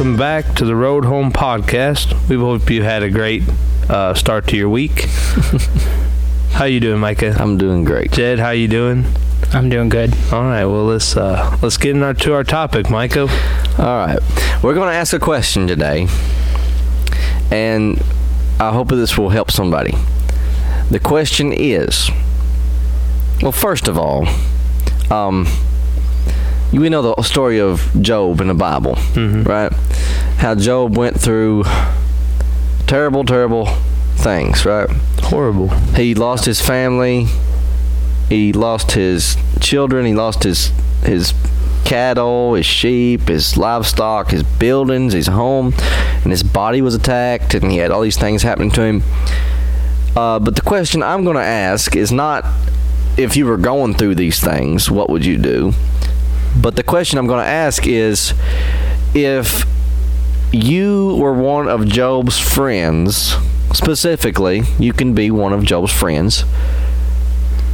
welcome back to the Road Home podcast. We hope you had a great uh, start to your week. how you doing, Micah? I'm doing great. Jed, how you doing? I'm doing good. All right, well let's uh, let's get in our, to our topic, Micah. All right, we're going to ask a question today, and I hope this will help somebody. The question is, well, first of all, um, we know the story of Job in the Bible, Mhm. right? How Job went through terrible, terrible things, right? Horrible. He lost his family. He lost his children. He lost his his cattle, his sheep, his livestock, his buildings, his home, and his body was attacked, and he had all these things happening to him. Uh, but the question I'm going to ask is not if you were going through these things, what would you do? But the question I'm going to ask is if you were one of Job's friends, specifically, you can be one of Job's friends.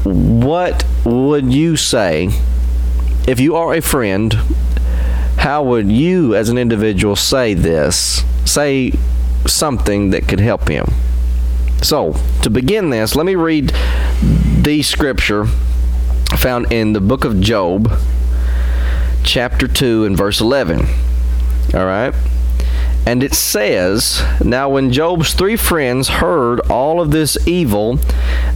What would you say if you are a friend? How would you, as an individual, say this? Say something that could help him. So, to begin this, let me read the scripture found in the book of Job, chapter 2, and verse 11. All right? And it says, Now when Job's three friends heard all of this evil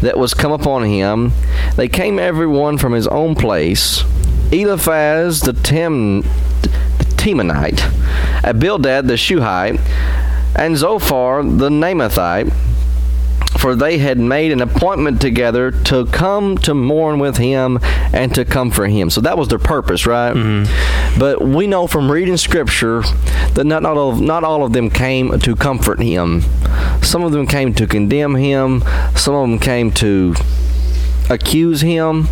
that was come upon him, they came every one from his own place. Eliphaz the, Tem- the Temanite, Abildad the Shuhite, and Zophar the Naamathite, for they had made an appointment together to come to mourn with him and to comfort him. So that was their purpose, right? But we know from reading scripture that not, not, all, not all of them came to comfort him. Some of them came to condemn him, some of them came to accuse him,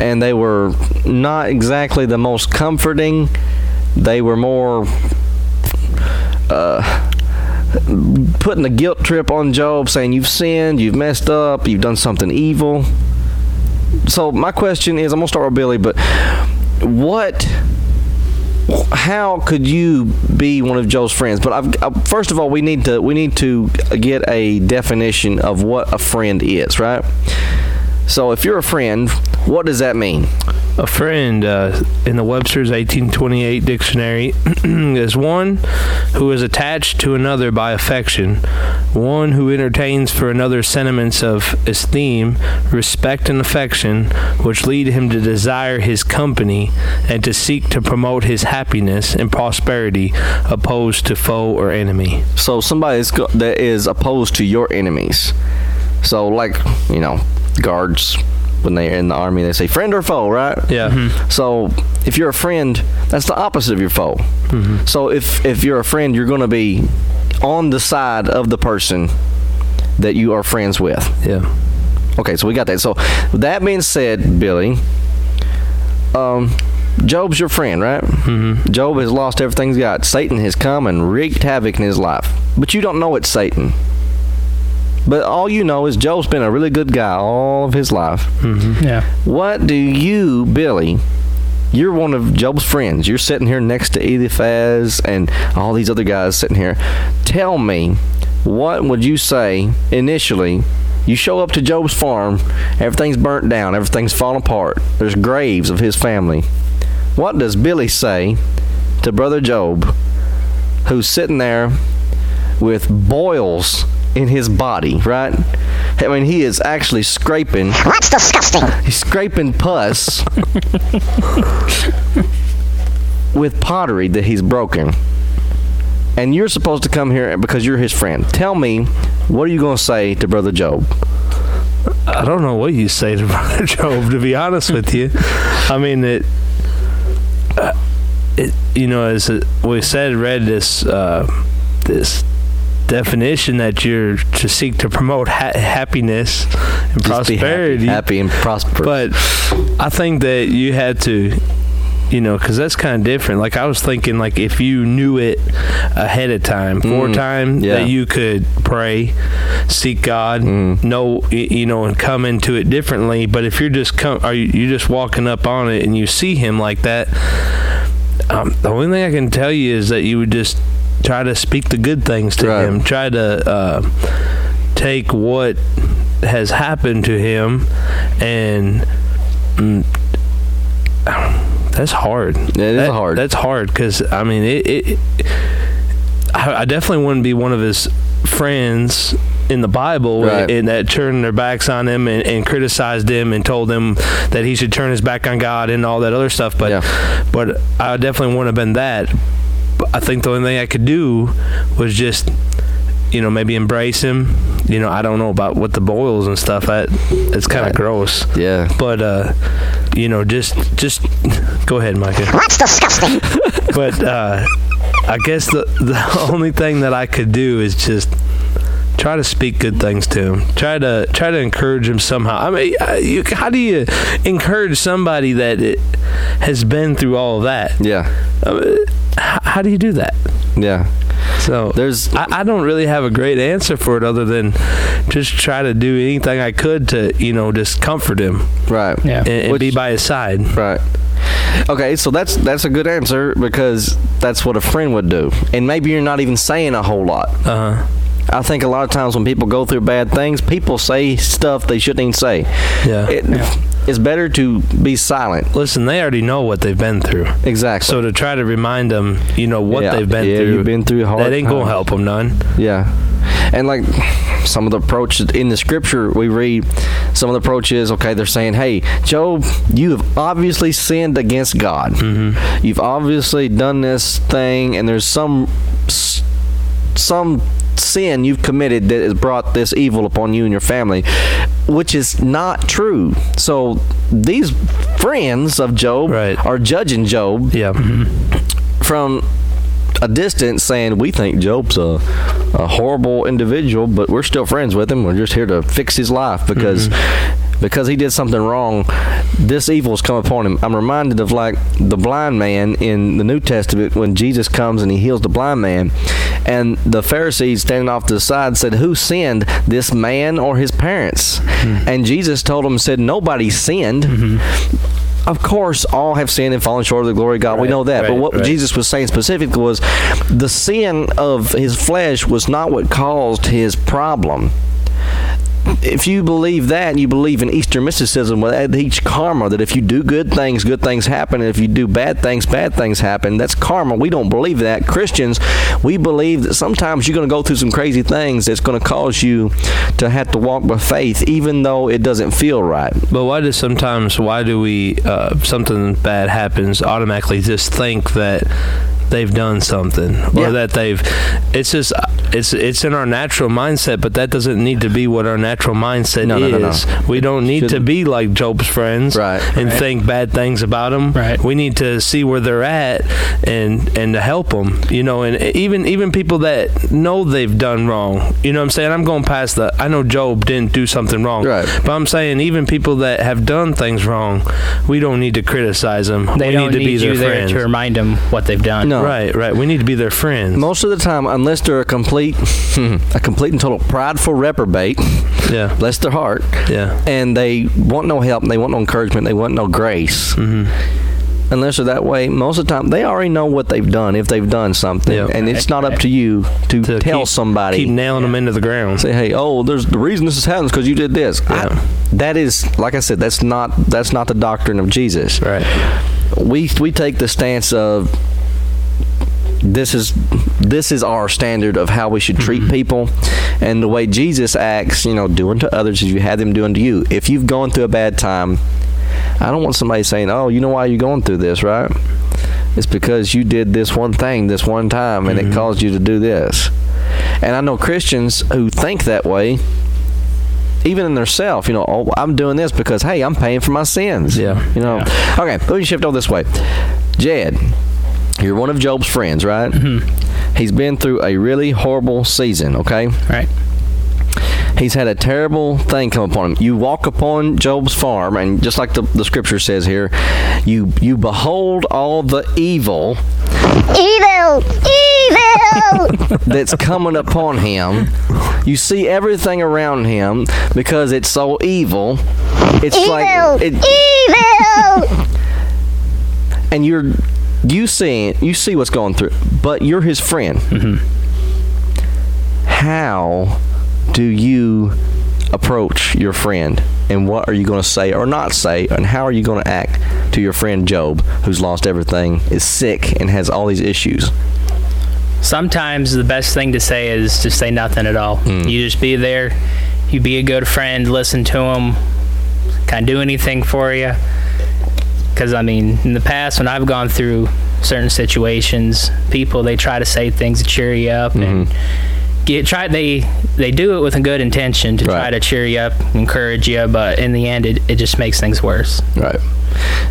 and they were not exactly the most comforting. They were more uh, putting a guilt trip on Job, saying you've sinned, you've messed up, you've done something evil. So my question is, I'm gonna start with Billy, but what? How could you be one of Job's friends? But I've, I, first of all, we need to we need to get a definition of what a friend is, right? So if you're a friend, what does that mean? A friend uh, in the Webster's 1828 dictionary is one who is attached to another by affection, one who entertains for another sentiments of esteem, respect, and affection, which lead him to desire his company and to seek to promote his happiness and prosperity, opposed to foe or enemy. So somebody that is opposed to your enemies. So like you know, guards when they're in the army, they say friend or foe, right? Yeah. So if you're a friend, that's the opposite of your foe. Mhm. So if if you're a friend, you're going to be on the side of the person that you are friends with. Yeah. Okay, so we got that. So that being said, Billy, um, Job's your friend, right? Mm-hmm. Job has lost everything he's got. Satan has come and wreaked havoc in his life. But you don't know it's Satan. But all you know is Job's been a really good guy all of his life. Mm-hmm. Yeah. What do you, Billy? You're one of Job's friends. You're sitting here next to Eliphaz and all these other guys sitting here. Tell me, what would you say initially? You show up to Job's farm, everything's burnt down, everything's fallen apart. There's graves of his family. What does Billy say to Brother Job, who's sitting there with boils in his body, right? I mean, he is actually scraping. That's disgusting. He's scraping pus with pottery that he's broken. And you're supposed to come here because you're his friend. Tell me, what are you going to say to Brother Job? I don't know what you say to Brother Job. To be honest with you, I mean it. Uh, it you know, as it, we said, read this uh, this definition that you're to seek to promote ha- happiness and Just prosperity. happy, happy and prosperous. But I think that you had to, you know, because that's kind of different. Like I was thinking, like if you knew it ahead of time, foretime, yeah. that you could pray, seek God, Mm. know, you know, and come into it differently. But if you're just come, are you you just walking up on it and you see Him like that? um, the only thing I can tell you is that you would just try to speak the good things to Right. him. Try to uh, take what has happened to him and. Mm, that's hard. It is That- hard. That's hard because I mean, it, it, I, I definitely wouldn't be one of his friends in the Bible Right. and that turned their backs on him and, and criticized him and told him that he should turn his back on God and all that other stuff. But Yeah. but I definitely wouldn't have been that. But I think the only thing I could do was just you know maybe embrace him. You know I don't know about what the boils and stuff. That it's kind of gross. Yeah. But uh, you know just just go ahead, Micah That's disgusting. but uh, I guess the the only thing that I could do is just try to speak good things to him. Try to try to encourage him somehow. I mean, uh, you, how do you encourage somebody that it has been through all of that? Yeah. Uh, how, how do you do that? Yeah. So There's I, I don't really have a great answer for it other than just try to do anything I could to you know just comfort him right. Yeah. and, and Which- be by his side. Right. Okay, so that's that's a good answer because that's what a friend would do. And maybe you're not even saying a whole lot. Uh huh. I think a lot of times when people go through bad things, people say stuff they shouldn't even say. Yeah. It, It's better to be silent. Listen, they already know what they've been through. Exactly. So to try to remind them, you know, what Yeah, they've been yeah, through, you've been through hard that ain't gonna help them none. Yeah. And like some of the approaches in the scripture we read, some of the approaches, okay, they're saying, hey, Job, you have obviously sinned against God. Mm-hmm. You've obviously done this thing, and there's some some sin you've committed that has brought this evil upon you and your family, which is not true. So these friends of Job Right. are judging Job Yeah. Mm-hmm. from a distance saying we think Job's a, a horrible individual, but we're still friends with him. We're just here to fix his life because mm-hmm. Because he did something wrong. This evil has come upon him. I'm reminded of like the blind man in the New Testament when Jesus comes and he heals the blind man, and the Pharisees standing off to the side said, "Who sinned, this man or his parents?" Hmm. And Jesus told them, said, "Nobody sinned." Mm-hmm. Of course, all have sinned and fallen short of the glory of God. we know that. but what right. Jesus was saying specifically was the sin of his flesh was not what caused his problem. If you believe that, and you believe in Eastern mysticism, that each karma, that if you do good things, good things happen, and if you do bad things, bad things happen. That's karma. We don't believe that. Christians, we believe that sometimes you're going to go through some crazy things that's going to cause you to have to walk by faith, even though it doesn't feel right. But why does sometimes why do we uh, something bad happens automatically just think that they've done something or Yeah. that they've it's just it's it's in our natural mindset but that doesn't need to be what our natural mindset No, no, no, no. is we don't need to shouldn't. be like Job's friends Right. and think bad things about them Right. we need to see where they're at and and to help them you know and even even people that know they've done wrong you know what I'm saying I'm going past the I know Job didn't do something wrong Right. but I'm saying even people that have done things wrong, we don't need to criticize them. They we don't need to be need their you there friends. to remind them what they've done. No. Right, right. We need to be their friends. Most of the time, unless they're a complete, a complete and total prideful reprobate, yeah, bless their heart, yeah. and they want no help, they want no encouragement, they want no grace. Mm-hmm. Unless they're that way, most of the time they already know what they've done if they've done something, Yeah. and it's not up to you to, To tell keep- somebody. Keep nailing them into the ground. say, hey, oh, there's the reason this is happening because you did this. I- that is, like I said, that's not that's not the doctrine of Jesus. Right. we we take the stance of this is this is our standard of how we should treat Mm-hmm. people and the way Jesus acts, you know, doing to others as you had them doing to you. If you've gone through a bad time, I don't want somebody saying, "Oh, you know why you're going through this, right?" It's because you did this one thing this one time and Mm-hmm. it caused you to do this. And I know Christians who think that way even in their self, you know, oh, I'm doing this because hey, I'm paying for my sins. Yeah. You know. Okay, let me shift over this way. Jed, you're one of Job's friends, right? Mm-hmm. He's been through a really horrible season. Okay. Right. He's had a terrible thing come upon him. You walk upon Job's farm, and just like the, the scripture says here, you you behold all the evil Evil! Evil! that's coming upon him. You see everything around him because it's so evil. It's Evil! like it, Evil! and you're you see you see what's going through, but you're his friend. Mm-hmm. How do you approach your friend, and what are you going to say or not say, and how are you going to act to your friend Job, who's lost everything, is sick, and has all these issues? Sometimes the best thing to say is to say nothing at all. Mm. You just be there. You be a good friend. Listen to him. Can do anything for you. Because I mean, in the past, when I've gone through certain situations, people they try to say things to cheer you up and get try they they do it with a good intention to try to cheer you up, encourage you, but in the end, it, it just makes things worse. Right.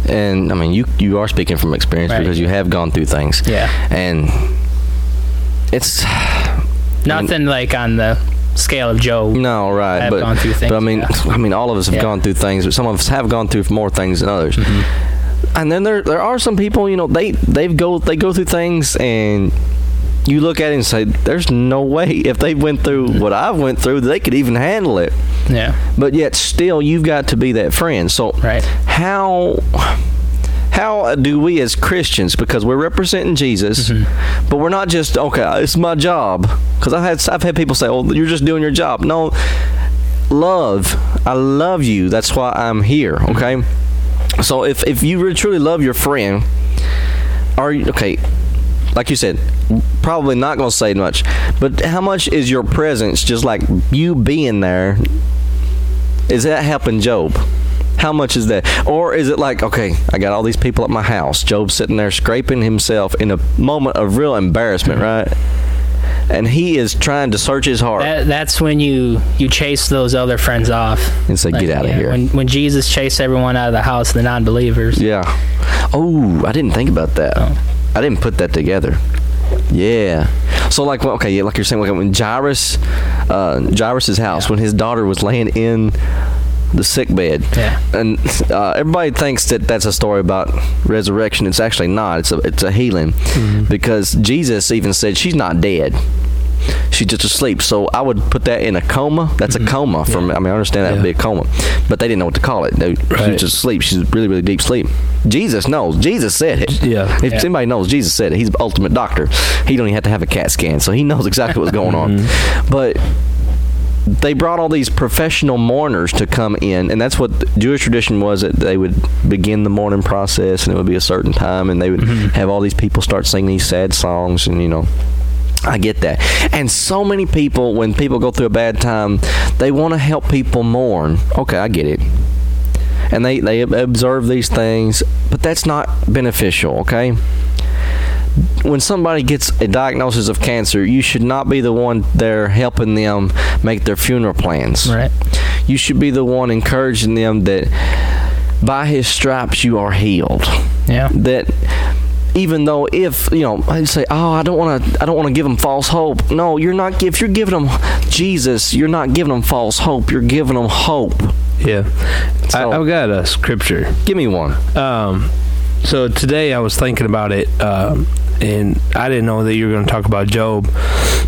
And I mean, you you are speaking from experience Right. because you have gone through things. Yeah. And it's Nothing like on the scale of Job. no right, but gone through things, but I mean, yeah. I mean, all of us have Yeah. gone through things, but some of us have gone through more things than others. Mm-hmm. And then there there are some people, you know, they they go they go through things and. You look at it and say, "There's no way if they went through Mm-hmm. what I've went through, they could even handle it." Yeah. But yet, still, you've got to be that friend. So, Right. how how do we as Christians, because we're representing Jesus, Mm-hmm. but we're not just okay. It's my job. Because I've had I've had people say, "Oh, you're just doing your job." No, love. I love you. That's why I'm here. Okay. So if if you really truly love your friend, are you okay? Like you said, probably not to say much, but how much is your presence just like you being there? Is that helping Job? How much is that? Or is it like, okay, I got all these people at my house. Job sitting there scraping himself in a moment of real embarrassment, right? And he is trying to search his heart That, that's when you you chase those other friends off and say, get out of here. When when Jesus chased everyone out of the house, the non-believers. Yeah. Oh, I didn't think about that. Oh. I didn't put that together. Yeah. So like, okay, yeah, like you're saying, like when Jairus, uh, Jairus's house, when his daughter was laying in the sick bed, Yeah. and uh, everybody thinks that that's a story about resurrection. It's actually not. It's a it's a healing, mm-hmm. because Jesus even said she's not dead. She's just asleep. So I would put that in a coma. That's a mm-hmm. coma. From I mean, I understand that would be a coma, but they didn't know what to call it. They, She Right. was just asleep. She's really really deep sleep. Jesus knows. Jesus said it. Yeah. If Yeah. somebody knows, Jesus said it. He's the ultimate doctor. He don't even have to have a CAT scan, so he knows exactly what's going on. Mm-hmm. But they brought all these professional mourners to come in, and that's what Jewish tradition was. That they would begin the mourning process, and it would be a certain time, and they would mm-hmm. have all these people start singing these sad songs, and you know. I get that. And so many people, when people go through a bad time, they want to help people mourn. Okay, I get it. And they, they observe these things, but that's not beneficial, okay? When somebody gets a diagnosis of cancer, you should not be the one there helping them make their funeral plans. Right. You should be the one encouraging them that by his stripes you are healed Yeah. that even though if you know I say oh I don't want to I don't want to give them false hope no you're not if you're giving them Jesus you're not giving them false hope you're giving them hope Yeah. So- I, I've got a scripture. give me one Um, so today I was thinking about it, um, and I didn't know that you were going to talk about Job,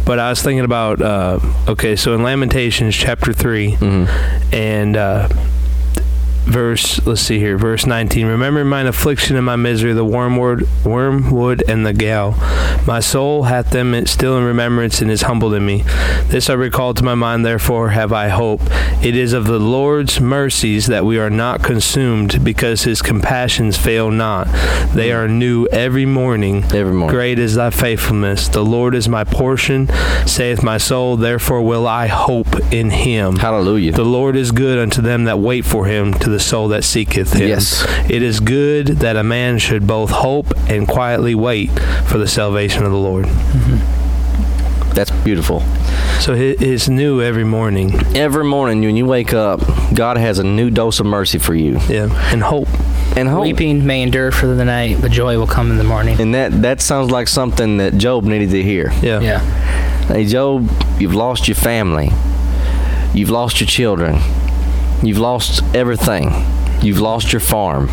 but I was thinking about uh, okay, so in Lamentations chapter 3 and uh, verse let's see here, verse nineteen. Remember mine affliction and my misery, the wormwood, wormwood and the gall. My soul hath them still in remembrance and is humbled in me. This I recall to my mind, therefore have I hope. It is of the Lord's mercies that we are not consumed, because his compassions fail not. They are new every morning. Every morning. Great is thy faithfulness. The Lord is my portion, saith my soul, therefore will I hope in him. hallelujah The Lord is good unto them that wait for him, to the soul that seeketh him. Yes. It is good that a man should both hope and quietly wait for the salvation of the Lord. Mm-hmm. that's beautiful So it is new every morning. every morning when you wake up God has a new dose of mercy for you Yeah. And hope. and hope Weeping may endure for the night, but joy will come in the morning. and that that sounds like something that Job needed to hear Yeah. Yeah. Hey, Job, you've lost your family. You've lost your children. You've lost everything. You've lost your farm.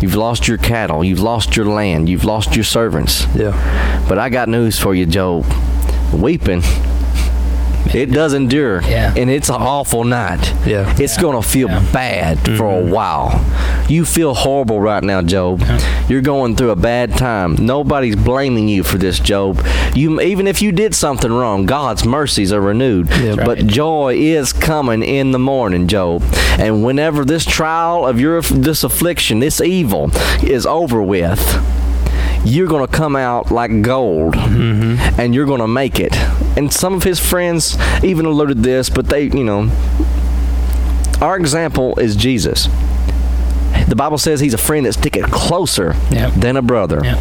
You've lost your cattle. You've lost your land. You've lost your servants. Yeah. But I got news for you, Job. Weeping It does endure. Yeah. And it's an awful night. Yeah. It's Yeah. going to feel Yeah. bad for a mm-hmm. while. You feel horrible right now, Job. You're going through a bad time. Nobody's blaming you for this, Job. You even if you did something wrong, God's mercies are renewed. Yeah. But joy is coming in the morning, Job. And whenever this trial of your this affliction, this evil is over with, you're going to come out like gold mm-hmm. and you're going to make it. And some of his friends even alluded this, but they, you know, our example is Jesus. The Bible says he's a friend that's sticketh closer Yeah. than a brother. Yeah.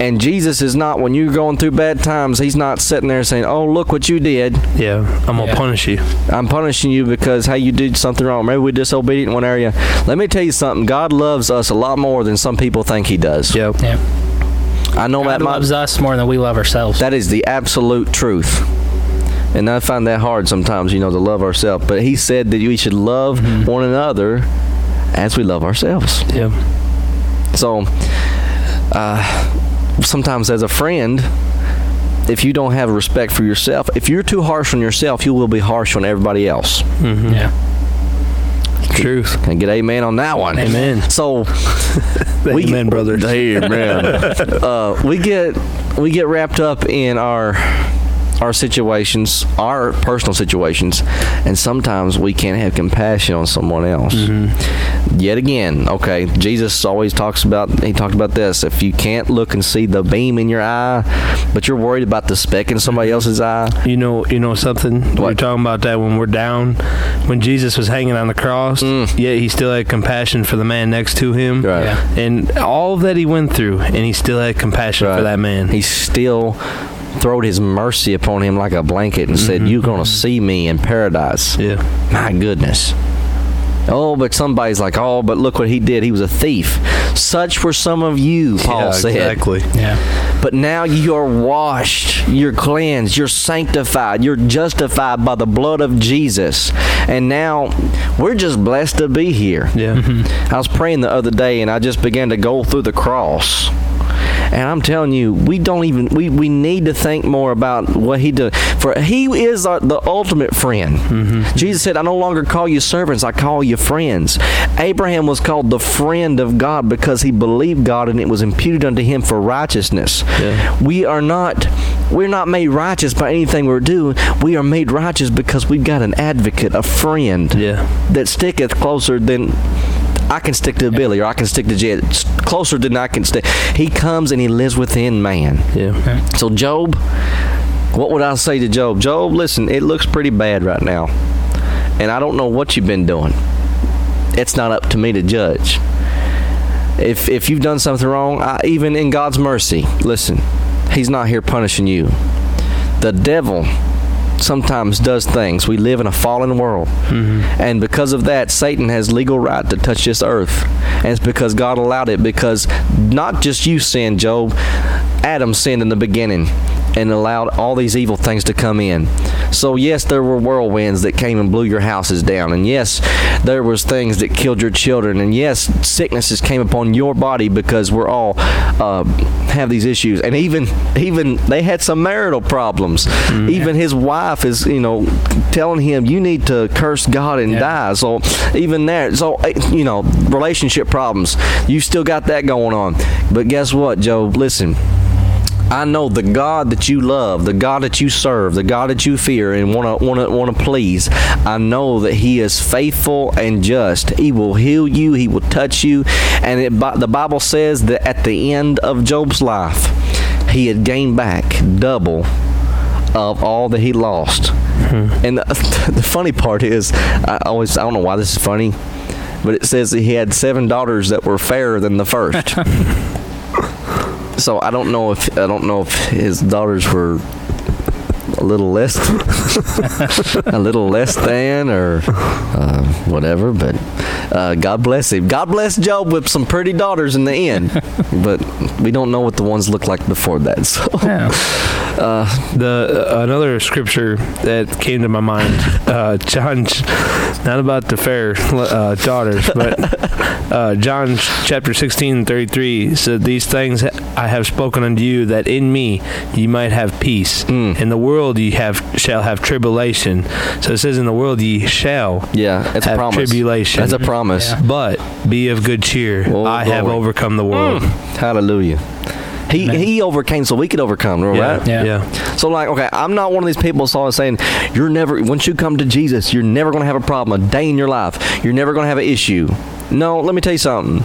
And Jesus is not, when you're going through bad times, he's not sitting there saying, Oh, look what you did. Yeah. I'm gonna Yeah. punish you. I'm punishing you because, hey, you did something wrong. Maybe we're disobedient in one area. Let me tell you something. God loves us a lot more than some people think he does. Yep. Yeah. I know God that might, loves us more than we love ourselves. That is the absolute truth. And I find that hard sometimes, you know, to love ourselves. But he said that we should love one another as we love ourselves. Yeah. So, uh, sometimes as a friend, if you don't have respect for yourself, if you're too harsh on yourself, you will be harsh on everybody else. Mm-hmm. yeah. Truth. Can I get amen on that one? Amen. So, Amen, brother. Amen. uh, we get we get wrapped up in our our situations, our personal situations, and sometimes we can't have compassion on someone else. Yet again, okay, Jesus always talks about he talked about this. If you can't look and see the beam in your eye, but you're worried about the speck in somebody else's eye, You know, you know something. We We're talking about that when we're down, when Jesus was hanging on the cross. Mm. Yet he still had compassion for the man next to him, Right. Yeah. and all that he went through, and he still had compassion Right. for that man. he still throwed his mercy upon him like a blanket and said, "You're going to see me in paradise." yeah, My goodness. Oh, but somebody's like, oh, but look what he did. He was a thief. Such were some of you, Paul yeah, said. exactly. Yeah. But now you are washed, you're cleansed, you're sanctified, you're justified by the blood of Jesus. And now we're just blessed to be here. Yeah, mm-hmm. I was praying the other day and I just began to go through the cross. And I'm telling you, we don't even we, we need to think more about what he does. For he is our, the ultimate friend. Mm-hmm. Jesus said, "I no longer call you servants; I call you friends." Abraham was called the friend of God because he believed God, and it was imputed unto him for righteousness. Yeah. We are not we're not made righteous by anything we're doing. We are made righteous because we've got an advocate, a friend yeah, that sticketh closer than I can stick to Billy or I can stick to Jed. It's closer than I can stick. He comes and he lives within man. yeah. So Job, what would I say to Job? Job, listen, it looks pretty bad right now. And I don't know what you've been doing. It's not up to me to judge. If if you've done something wrong, I, even in God's mercy, listen, he's not here punishing you. The devil sometimes does things. We live in a fallen world. Mm-hmm. And because of that, Satan has legal right to touch this earth. And it's because God allowed it because not just you sinned, Job. Adam sinned in the beginning and allowed all these evil things to come in. So yes, there were whirlwinds that came and blew your houses down. And yes, there was things that killed your children. And yes, sicknesses came upon your body because we're all uh, have these issues. And even even they had some marital problems. Even his wife is, you know, telling him you need to curse God and Yeah. die. So even there, so eh, you know, relationship problems. You still got that going on. But guess what, Job? Listen. I know the God that you love, the God that you serve, the God that you fear and want to want to want to please. I know that He is faithful and just. He will heal you. He will touch you. And it, the Bible says that at the end of Job's life, he had gained back double of all that he lost. Hmm. And the, the funny part is, I always I don't know why this is funny, but it says that he had seven daughters that were fairer than the first. so I don't know if I don't know if his daughters were a little less a little less than or uh, whatever but uh, God bless him God bless Job with some pretty daughters in the end but we don't know what the ones look like before that so Yeah. The uh, another scripture that came to my mind, uh, John, not about the fair uh, daughters, but uh, John chapter 16, 33 said, These things I have spoken unto you, that in me ye might have peace. Mm. In the world ye have shall have tribulation. So it says, In the world ye shall Yeah, it's a have promise. tribulation. That's a promise. Yeah. but be of good cheer. Oh, I have overcome the world. Mm. Hallelujah. He Amen. he overcame so we could overcome, right? Yeah, Yeah. yeah. So like, okay, I'm not one of these people that's always saying you're never once you come to Jesus, you're never gonna have a problem a day in your life. You're never gonna have an issue. No, let me tell you something.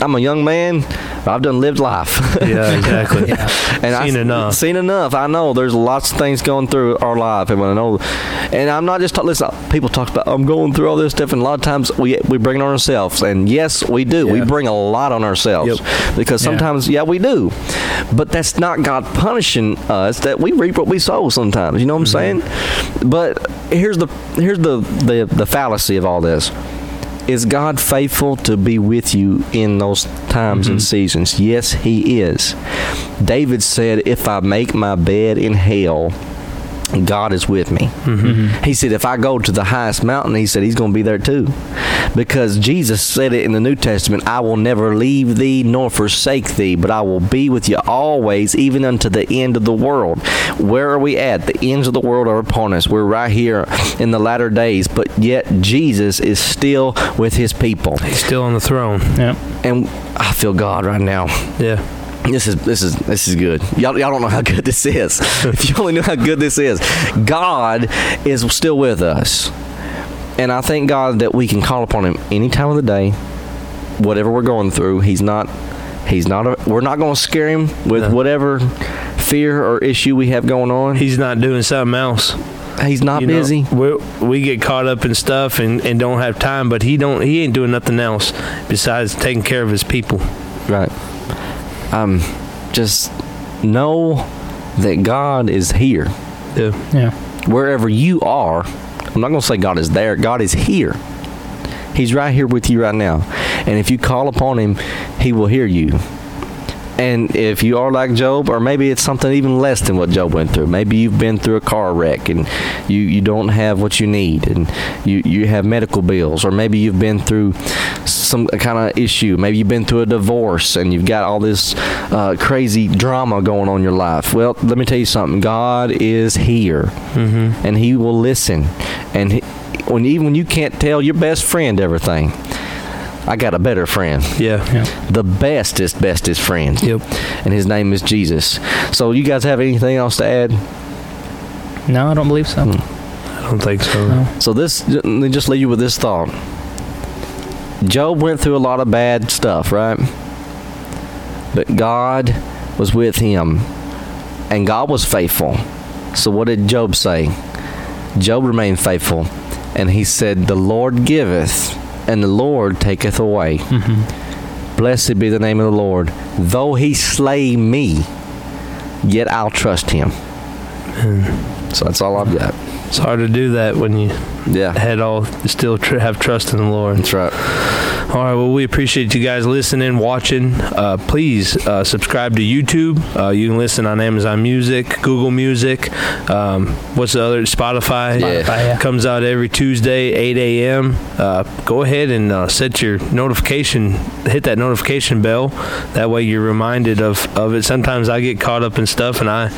I'm a young man. I've done lived life. Yeah, exactly. and I Seen enough. Seen enough. I know there's lots of things going through our life, and I know. And I'm not just talking. Listen, people talk about I'm going through all this stuff, and a lot of times we we bring it on ourselves. And yes, we do. We bring a lot on ourselves because Yeah. sometimes, yeah. we do. But that's not God punishing us. That we reap what we sow. Sometimes, you know what I'm Mm-hmm. saying? But here's the here's the the, the fallacy of all this is God faithful to be with you in those times and mm-hmm. seasons? Yes, He is. David said, If I make my bed in hell, God is with me. Mm-hmm. He said, If I go to the highest mountain, He said, He's going to be there too. Because Jesus said it in the New Testament, I will never leave thee nor forsake thee, but I will be with you always, even unto the end of the world. Where are we at? The ends of the world are upon us. We're right here in the latter days, but yet Jesus is still with His people. He's still on the throne. Yeah. And I feel God right now. Yeah. This is this is this is good. Y'all, y'all don't know how good this is. if you only knew how good this is, God is still with us, and I thank God that we can call upon Him any time of the day, whatever we're going through. He's not. He's not. A, we're not going to scare Him with No. whatever fear or issue we have going on. He's not doing something else. He's not You know, busy. we we get caught up in stuff and, and don't have time, but he don't. He ain't doing nothing else besides taking care of his people. Right. Um, just know that God is here. Yeah. Yeah. wherever you are, I'm not going to say God is there, God is here. He's right here with you right now. And if you call upon Him, He will hear you. And if you are like Job, or maybe it's something even less than what Job went through, maybe you've been through a car wreck and you, you don't have what you need, and you, you have medical bills, or maybe you've been through some kind of issue, maybe you've been through a divorce and you've got all this uh, crazy drama going on in your life. Well, let me tell you something God is here, Mm-hmm. and He will listen. And he, when even when you can't tell your best friend everything, I got a better friend Yeah. Yeah. the bestest, bestest friend. Yep. And his name is Jesus. So, you guys have anything else to add? No, I don't believe so. I don't think so. No. So, this, let me just leave you with this thought. Job went through a lot of bad stuff, right? But God was with him, and God was faithful. So, what did Job say? Job remained faithful, and he said, The Lord giveth, and the Lord taketh away. Mm-hmm. Blessed be the name of the Lord. Though he slay me, yet I'll trust him. So that's all I've got. It's hard to do that when you Yeah, had all still tr- have trust in the Lord. that's right. All right. Well, we appreciate you guys listening, watching. Uh, please uh, subscribe to YouTube. Uh, you can listen on Amazon Music, Google Music. Um, what's the other? Spotify. Yeah. Spotify, yeah. Comes out every Tuesday, 8 a.m. Uh, go ahead and uh, set your notification. Hit that notification bell. That way you're reminded of, of it. Sometimes I get caught up in stuff and I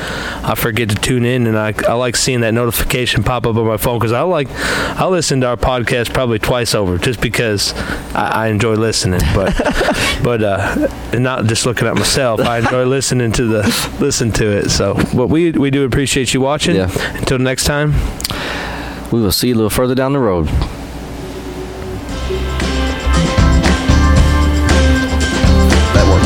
I forget to tune in, and I, I like seeing that notification pop up on my phone because I like I listen to our podcast probably twice over just because I, I enjoy listening. But but uh, and not just looking at myself. I enjoy listening to the listen to it. So but we we do appreciate you watching. Yeah. Until next time. We will see you a little further down the road.